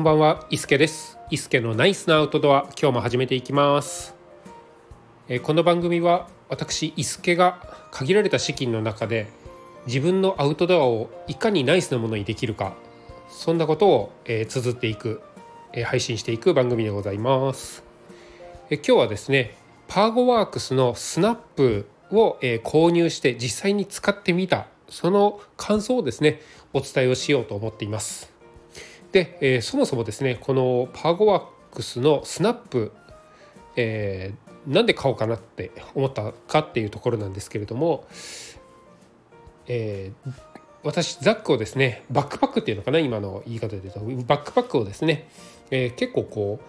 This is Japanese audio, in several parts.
こんばんは、伊助です。伊助のナイスなアウトドア、今日も始めていきます。えこの番組は私伊助が限られた資金の中で自分のアウトドアをいかにナイスなものにできるか、そんなことを、えー綴っていく、え配信していく番組でございます。え今日はですね、パーゴワークスのスナップを、え購入して実際に使ってみたその感想をですねお伝えをしようと思っています。で、えーそもそもですねこのパーゴワークスのスナップ、えーなんで買おうかなって思ったかっていうところなんですけれども、えー私ザックをですねバックパックっていうのかな今の言い方で言うと。バックパックをですね、えー結構こう、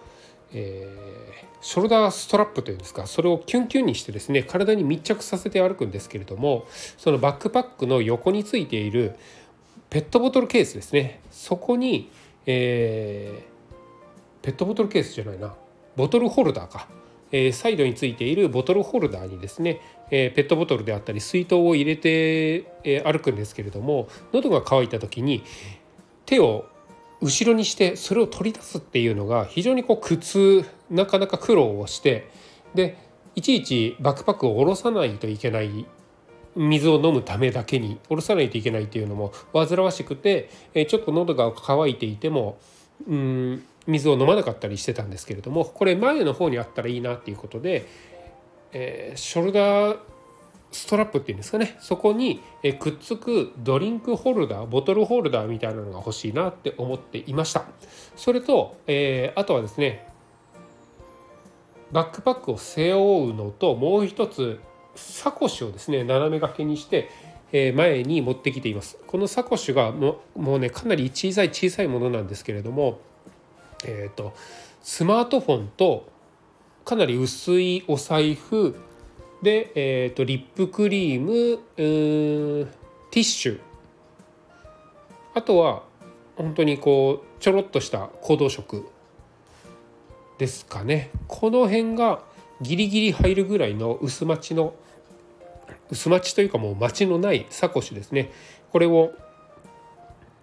えーショルダーストラップというんですかそれをキュンキュンにしてですね体に密着させて歩くんですけれどもそのバックパックの横についているペットボトルケースですねそこに、えーペットボトルケースじゃないな。ボトルホルダーか、えーサイドについているボトルホルダーにですね、えーペットボトルであったり水筒を入れて、え歩くんですけれども喉が渇いた時に手を後ろにしてそれを取り出すっていうのが非常にこう苦痛なかなか苦労をしてでいちいちバックパックを下ろさないといけない水を飲むためだけに下ろさないといけないっていうのも煩わしくてちょっと喉が渇いていてもうん水を飲まなかったりしてたんですけれどもこれ前の方にあったらいいなっていうことで、えーショルダーストラップっていうんですかね。そこにくっつくドリンクホルダーボトルホルダーみたいなのが欲しいなって思っていました。それと、えーあとはですねバックパックを背負うのともう一つサコッシュをですね斜め掛けにして、前に持ってきています。このサコッシュがもうもうねかなり小さい小さいものなんですけれどもえー、とスマートフォンとかなり薄いお財布で、えー、とリップクリームーティッシュ。あとは本当にこうちょろっとした行動食ですかね。この辺がギリギリ入るぐらいの薄まちの薄まちというかもう町のないサコシですね。これを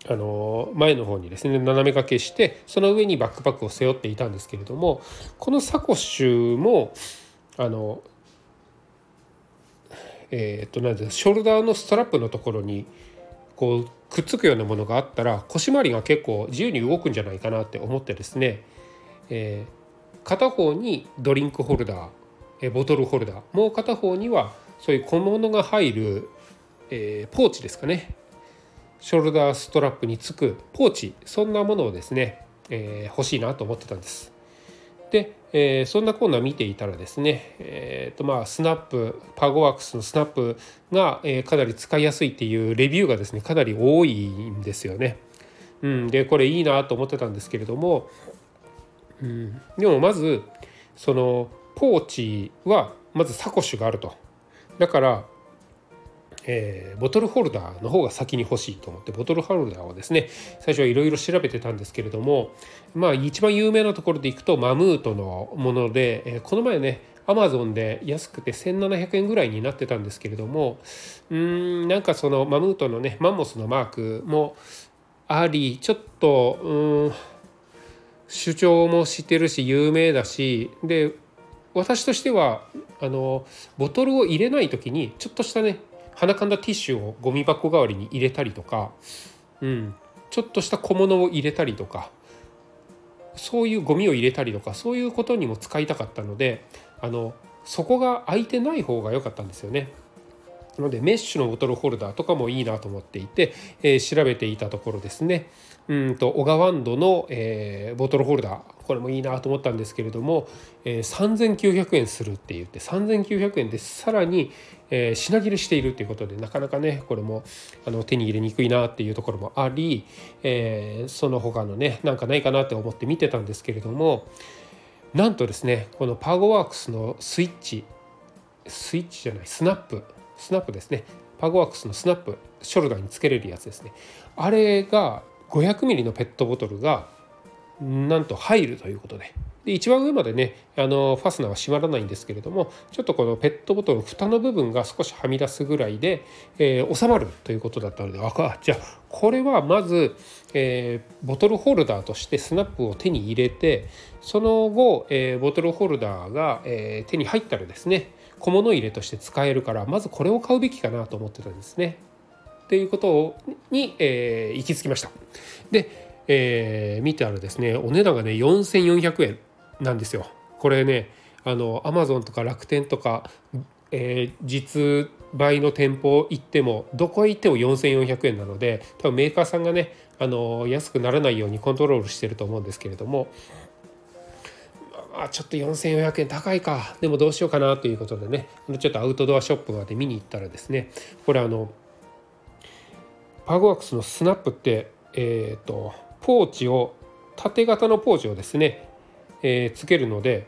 あの前の方にですね斜め掛けしてその上にバックパックを背負っていたんですけれどもこのサコッシュもあのえっとなんでショルダーのストラップのところにこうくっつくようなものがあったら腰回りが結構自由に動くんじゃないかなって思ってですね、え片方にドリンクホルダーえーボトルホルダーもう片方にはそういう小物が入る、えーポーチですかねショルダーストラップにつくポーチそんなものをですね、えー欲しいなと思ってたんです。で、えーそんなコーナー見ていたらですね、えーとまあ、スナップパゴワークスのスナップが、えーかなり使いやすいっていうレビューがですねかなり多いんですよね。うん、でこれいいなと思ってたんですけれども、うん、でもまずそのポーチはまずサコッシュがあると。だからえーボトルホルダーの方が先に欲しいと思ってボトルホルダーをですね最初はいろいろ調べてたんですけれどもまあ一番有名なところでいくとマムートのもので、えーこの前ねアマゾンで安くて1700円ぐらいになってたんですけれどもうんなんかそのマムートのねマンモスのマークもありちょっとうん主張もしてるし有名だしで私としてはあのボトルを入れない時にちょっとしたね鼻かんだティッシュをゴミ箱代わりに入れたりとか、うん、ちょっとした小物を入れたりとかそういうゴミを入れたりとかそういうことにも使いたかったのであの底が開いてない方が良かったんですよね。なのでメッシュのボトルホルダーとかもいいなと思っていて、えー調べていたところですねうんとオガワンドの、えーボトルホルダーこれもいいなと思ったんですけれども、えー3900円するって言って3900円でさらに、えー品切れしているということでなかなかねこれもあの手に入れにくいなっていうところもあり、えーその他のねなんかないかなって思って見てたんですけれどもなんとですねこのパゴワークスのスイッチスイッチじゃないスナップスナップですね。パゴワークスのスナップショルダーにつけれるやつですね。あれが 500ml のペットボトルがなんと入るということでで一番上までねあのファスナーは閉まらないんですけれどもちょっとこのペットボトルの蓋の部分が少しはみ出すぐらいで、えー、収まるということだったのであじゃあこれはまず、えー、ボトルホルダーとしてスナップを手に入れてその後、えー、ボトルホルダーが、え手に入ったらですね小物入れとして使えるからまずこれを買うべきかなと思ってたんですね。っていうことに、え行き着きました。でえー、見たらですねお値段がね4400円なんですよ。これねあのアマゾンとか楽天とか、えー、実売の店舗行ってもどこ行っても4400円なので多分メーカーさんがねあの安くならないようにコントロールしてると思うんですけれどもあちょっと4400円高いかでもどうしようかなということでねちょっとアウトドアショップまで見に行ったらですねこれあのパーゴワークスのスナップってえっ、ー、とポーチを縦型のポーチをですね、えー、つけるので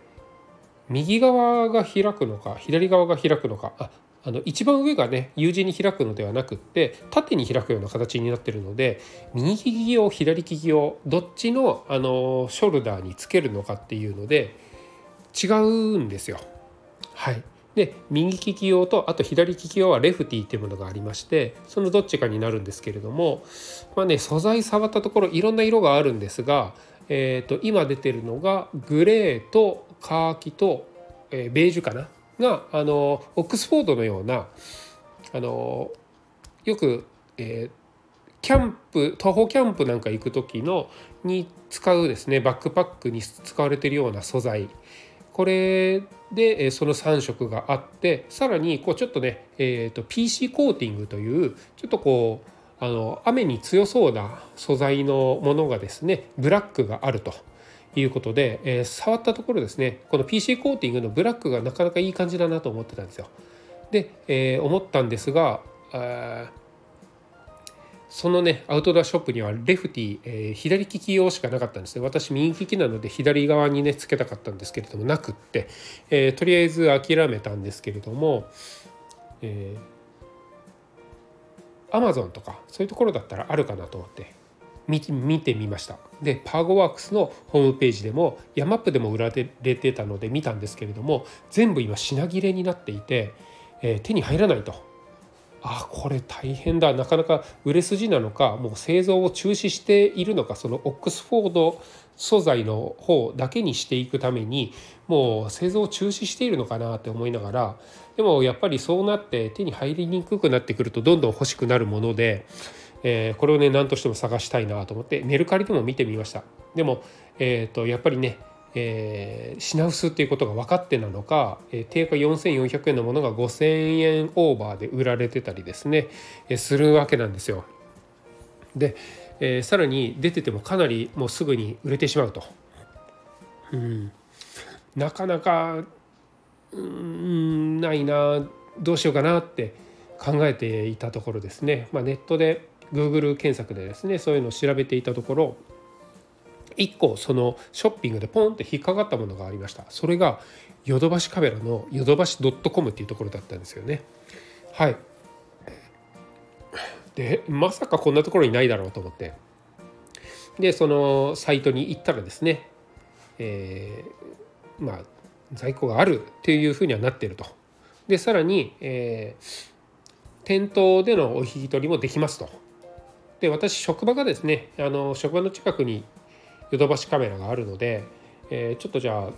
右側が開くのか左側が開くのかああの一番上がね U 字に開くのではなくって縦に開くような形になってるので右利き用左利き用どっちのあのショルダーにつけるのかっていうので違うんですよ。はいで右利き用とあと左利き用はレフティっていうものがありましてそのどっちかになるんですけれどもまあね素材触ったところいろんな色があるんですが、えー、と今出てるのがグレーとカーキと、えー、ベージュかながあのオックスフォードのようなあのよく、えー、キャンプ徒歩キャンプなんか行く時のに使うですねバックパックに使われてるような素材これでその3色があってさらにこうちょっとね、えー、と PC コーティングというちょっとこうあの雨に強そうな素材のものがですねブラックがあるということで、えー、触ったところですねこの PC コーティングのブラックがなかなかいい感じだなと思ってたんですよ。で、えー、思ったんですがそのねアウトドアショップにはレフティ、えー、左利き用しかなかったんですね。私右利きなので左側にねつけたかったんですけれどもなくって、えー、とりあえず諦めたんですけれども、えー、Amazon とかそういうところだったらあるかなと思って見てみました。でパーゴワークスのホームページでもヤマップでも売られてたので見たんですけれども全部今品切れになっていて、えー、手に入らないと。あこれ大変だ。なかなか売れ筋なのかもう製造を中止しているのかそのオックスフォード素材の方だけにしていくためにもう製造を中止しているのかなって思いながらでもやっぱりそうなって手に入りにくくなってくるとどんどん欲しくなるもので、えー、これをね何としても探したいなと思ってメルカリでも見てみました。でも、えーとやっぱりねえー、品薄っていうことが分かってなのか、えー、定価4400円のものが5000円オーバーで売られてたりですね、えー、するわけなんですよ。で、えー、さらに出ててもかなりもうすぐに売れてしまうと。うん、なかなかうんないなどうしようかなって考えていたところですね、まあ、ネットで Google 検索でですねそういうのを調べていたところ1個そのショッピングでポンって引っかかったものがありました。それがヨドバシカメラのヨドバシ .com っていうところだったんですよね。はい。でまさかこんなところにないだろうと思って。でそのサイトに行ったらですねえー、まあ在庫があるっていうふうにはなってると。でさらに、えー、店頭でのお引き取りもできますと。で私職場がですねあの職場の近くにヨドバシカメラがあるので、えー、ちょっとじゃあ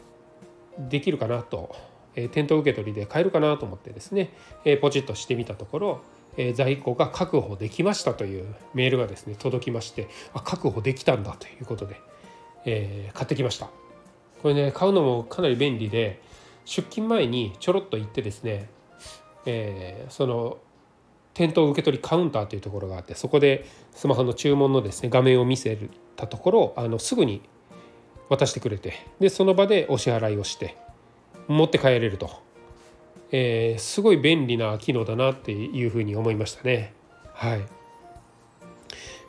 できるかなと、えー、店頭受け取りで買えるかなと思ってですね、えー、ポチッとしてみたところ、えー、在庫が確保できましたというメールがですね届きましてあ確保できたんだということで、えー、買ってきました。これね買うのもかなり便利で出勤前にちょろっと行ってですね、えー、その店頭受け取りカウンターというところがあってそこでスマホの注文のですね画面を見せたところあのすぐに渡してくれてでその場でお支払いをして持って帰れると、えー、すごい便利な機能だなっていうふうに思いましたね。はい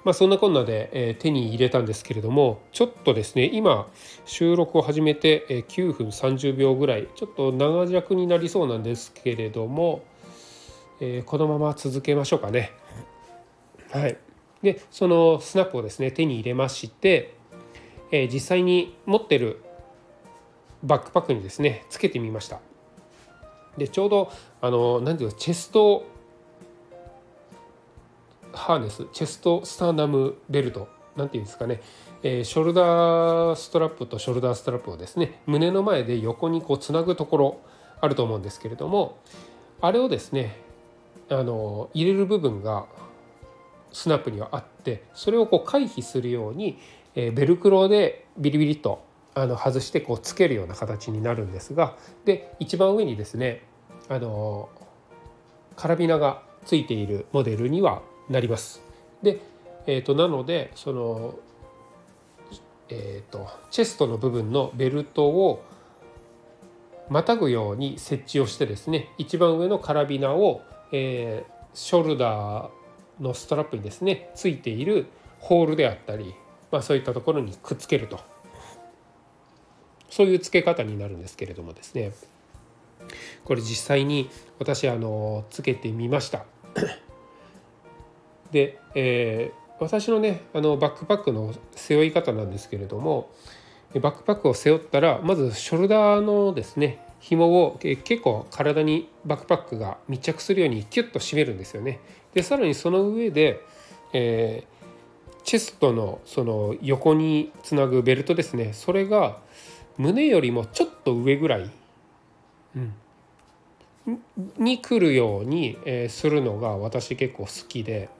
まあ、そんなこんなで、えー、手に入れたんですけれどもちょっとですね今収録を始めて、えー、9分30秒ぐらいちょっと長尺になりそうなんですけれどもえー、このまま続けましょうかね。はい、でそのスナップをですね手に入れまして、え実際に持ってるバックパックにですねつけてみました。でちょうどあの何ていうかチェストハーネスチェストスターナムベルト何ていうんですかね、えー、ショルダーストラップとショルダーストラップをですね胸の前で横にこうつなぐところあると思うんですけれどもあれをですねあの入れる部分がスナップにはあってそれをこう回避するように、えー、ベルクロでビリビリとあの外してこうつけるような形になるんですがで一番上にですねあのカラビナがついているモデルにはなります。で、えーと、なのでその、えーと、チェストの部分のベルトをまたぐように設置をしてですね一番上のカラビナを、えー、ショルダーのストラップにですねついているホールであったり、まあ、そういったところにくっつけると。そういう付け方になるんですけれどもですね。これ実際に私あのつけてみました。で、えー、私のねあのバックパックの背負い方なんですけれどもバックパックを背負ったらまずショルダーのですね紐を結構体にバックパックが密着するようにキュッと締めるんですよね。でさらにその上で、えー、チェストのその横につなぐベルトですねそれが胸よりもちょっと上ぐらい、うん、に来るように、え、するのが私結構好きで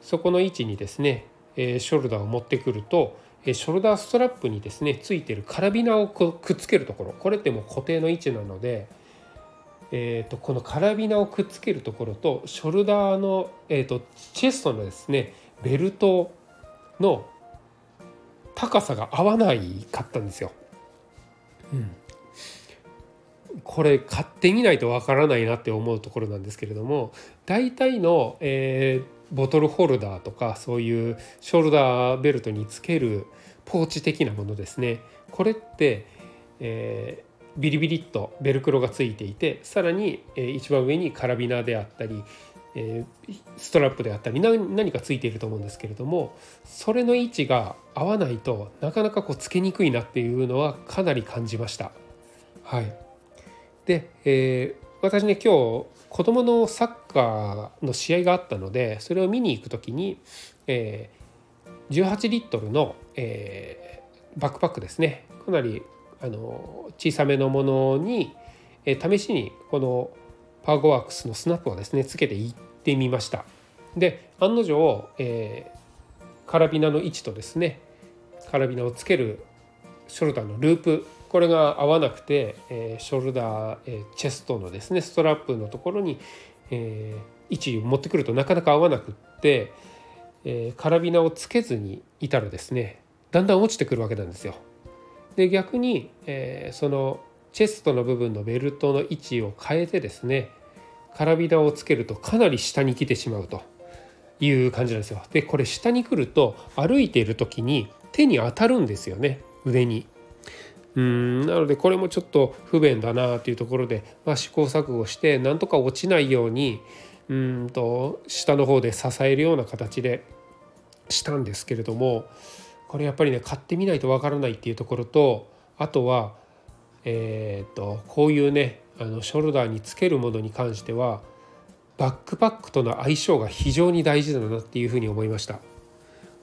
そこの位置にですね、え、ショルダーを持ってくるとショルダーストラップにですねついてるカラビナをくっつけるところこれってもう固定の位置なので、えーと、このカラビナをくっつけるところとショルダーの、えーと、チェストのですねベルトの高さが合わないかったんですよ。うん、これ買ってみないとわからないなって思うところなんですけれども大体の、えーボトルホルダーとかそういうショルダーベルトにつけるポーチ的なものですねこれって、えー、ビリビリっとベルクロがついていてさらに、えー、一番上にカラビナであったり、えー、ストラップであったり何かついていると思うんですけれどもそれの位置が合わないとなかなかこうつけにくいなっていうのはかなり感じました。はい、で、えー、私ね今日子供のサッカーの試合があったのでそれを見に行く時に、えー、18リットルの、えー、バックパックですね。かなりあの小さめのものに、えー、試しにこのパーゴワークスのスナップをですねつけていってみました。で案の定、えー、カラビナの位置とですねカラビナをつけるショルダーのループこれが合わなくて、えー、ショルダー、えー、チェストのですねストラップのところに、えー、位置を持ってくるとなかなか合わなくって、え、カラビナをつけずにいたらですねだんだん落ちてくるわけなんですよ。で逆に、えー、そのチェストの部分のベルトの位置を変えてですねカラビナをつけるとかなり下に来てしまうという感じなんですよ。でこれ下に来ると歩いている時に手に当たるんですよね腕に。うんなのでこれもちょっと不便だなというところで、まあ、試行錯誤してなんとか落ちないようにうんと下の方で支えるような形でしたんですけれどもこれやっぱりね買ってみないとわからないっていうところとあとはえー、っとこういうねあのショルダーにつけるものに関してはバックパックとの相性が非常に大事だなっていうふうに思いました。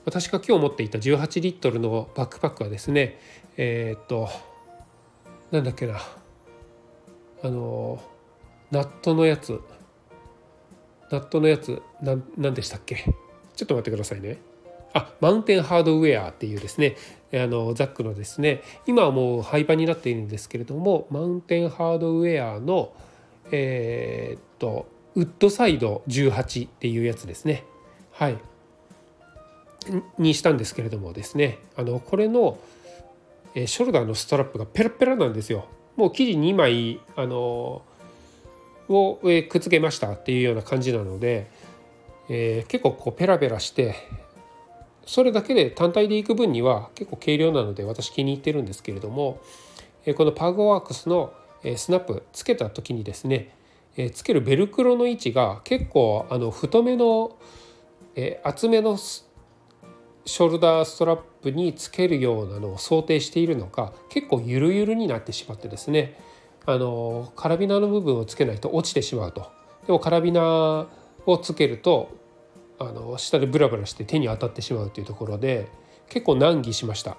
私が今日持っていた18リットルのバックパックはですねえー、っとなんだっけなあのナットのやつナットのやつ何でしたっけ？ちょっと待ってくださいね。あマウンテンハードウェアっていうですねあのザックのですね今はもう廃盤になっているんですけれどもマウンテンハードウェアのえー、っとウッドサイド18っていうやつですね。はい。にしたんですけれどもですねあのこれのショルダーのストラップがペラペラなんですよ。もう生地2枚あのを、くっつけましたっていうような感じなので、えー、結構こうペラペラしてそれだけで単体でいく分には結構軽量なので私気に入ってるんですけれども、えこのパーゴワークスのスナップつけた時にですねえつけるベルクロの位置が結構あの太めの、え厚めのショルダーストラップにつけるようなのを想定しているのか結構ゆるゆるになってしまってですね。あのカラビナの部分をつけないと落ちてしまうと。でもカラビナをつけるとあの下でブラブラして手に当たってしまうというところで結構難儀しました、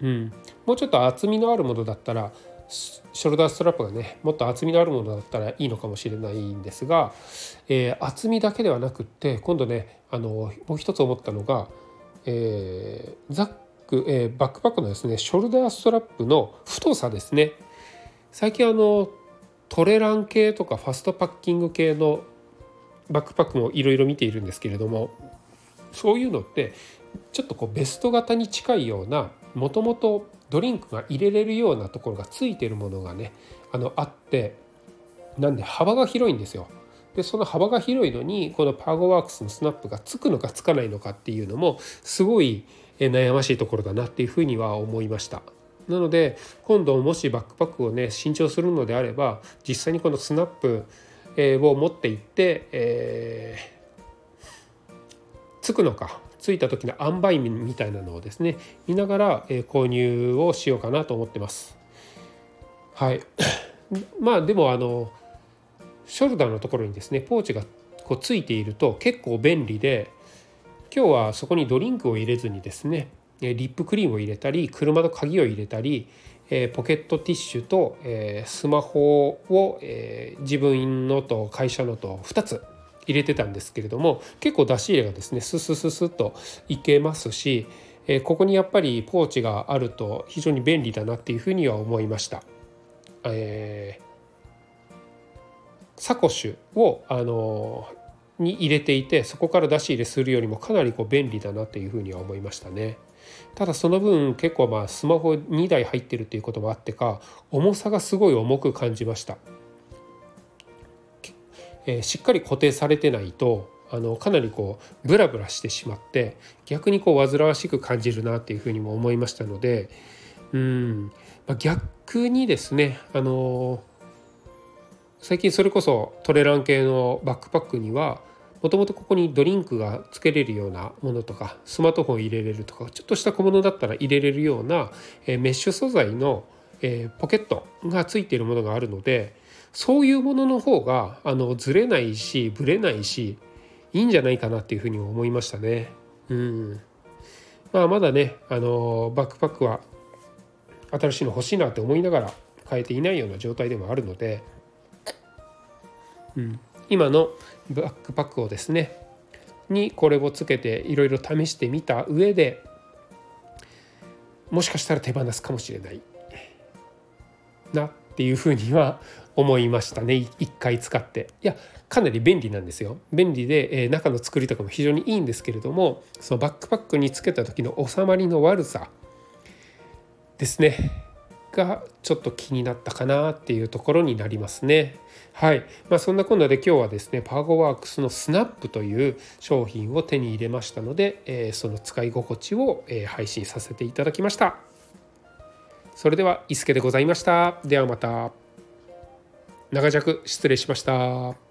うん、もうちょっと厚みのあるものだったらショルダーストラップがねもっと厚みのあるものだったらいいのかもしれないんですが、えー、厚みだけではなくって今度ねあのもう一つ思ったのが、えー、ザック、えー、バックパックのですねショルダーストラップの太さですね最近あのトレラン系とかファストパッキング系のバックパックもいろいろ見ているんですけれどもそういうのってちょっとこうベスト型に近いようなもともとドリンクが入れれるようなところがついてるものがねあのあってなんで幅が広いんですよ。でその幅が広いのにこのパーゴワークスのスナップがつくのかつかないのかっていうのもすごい悩ましいところだなっていうふうには思いました。なので今度もしバックパックをね新調するのであれば実際にこのスナップを持っていって、えー、つくのかついた時の塩梅みたいなのをですね見ながら、購入をしようかなと思ってます。はいまあでもあのショルダーのところにですねポーチがこうついていると結構便利で今日はそこにドリンクを入れずにですねリップクリームを入れたり車の鍵を入れたりポケットティッシュとスマホを自分のと会社のと2つ入れてたんですけれども結構出し入れがですねススススッといけますしここにやっぱりポーチがあると非常に便利だなっていうふうには思いました。えー、サコッシュをあのに入れていてそこから出し入れするよりもかなりこう便利だなっていうふうには思いましたね。ただその分結構まあスマホ2台入ってるっていうこともあってか重さがすごい重く感じました。えー、しっかり固定されてないとあのかなりこうブラブラしてしまって逆にこう煩わしく感じるなっていうふうにも思いましたのでうん、まあ、逆にですねあの最近それこそトレラン系のバックパックにはもともとここにドリンクがつけれるようなものとかスマートフォン入れれるとかちょっとした小物だったら入れれるような、えメッシュ素材の、えポケットがついているものがあるのでそういうものの方があのずれないしぶれないしいいんじゃないかなっていうふうに思いましたね。うんまあ、まだねあのバックパックは新しいの欲しいなって思いながら変えていないような状態でもあるので、うん、今のバックパックをですねにこれをつけていろいろ試してみた上でもしかしたら手放すかもしれない。なっていうふうには思いましたね。一回使って。いやかなり便利なんですよ。便利で、えー、中の作りとかも非常にいいんですけれどもそのバックパックにつけた時の収まりの悪さですね。がちょっと気になったかなっていうところになりますね。はい、まあ、そんなこんなで今日はですねパーゴワークスのスナップという商品を手に入れましたので、えー、その使い心地を、えー、配信させていただきました。それでは伊助でございました。ではまた。長尺失礼しました。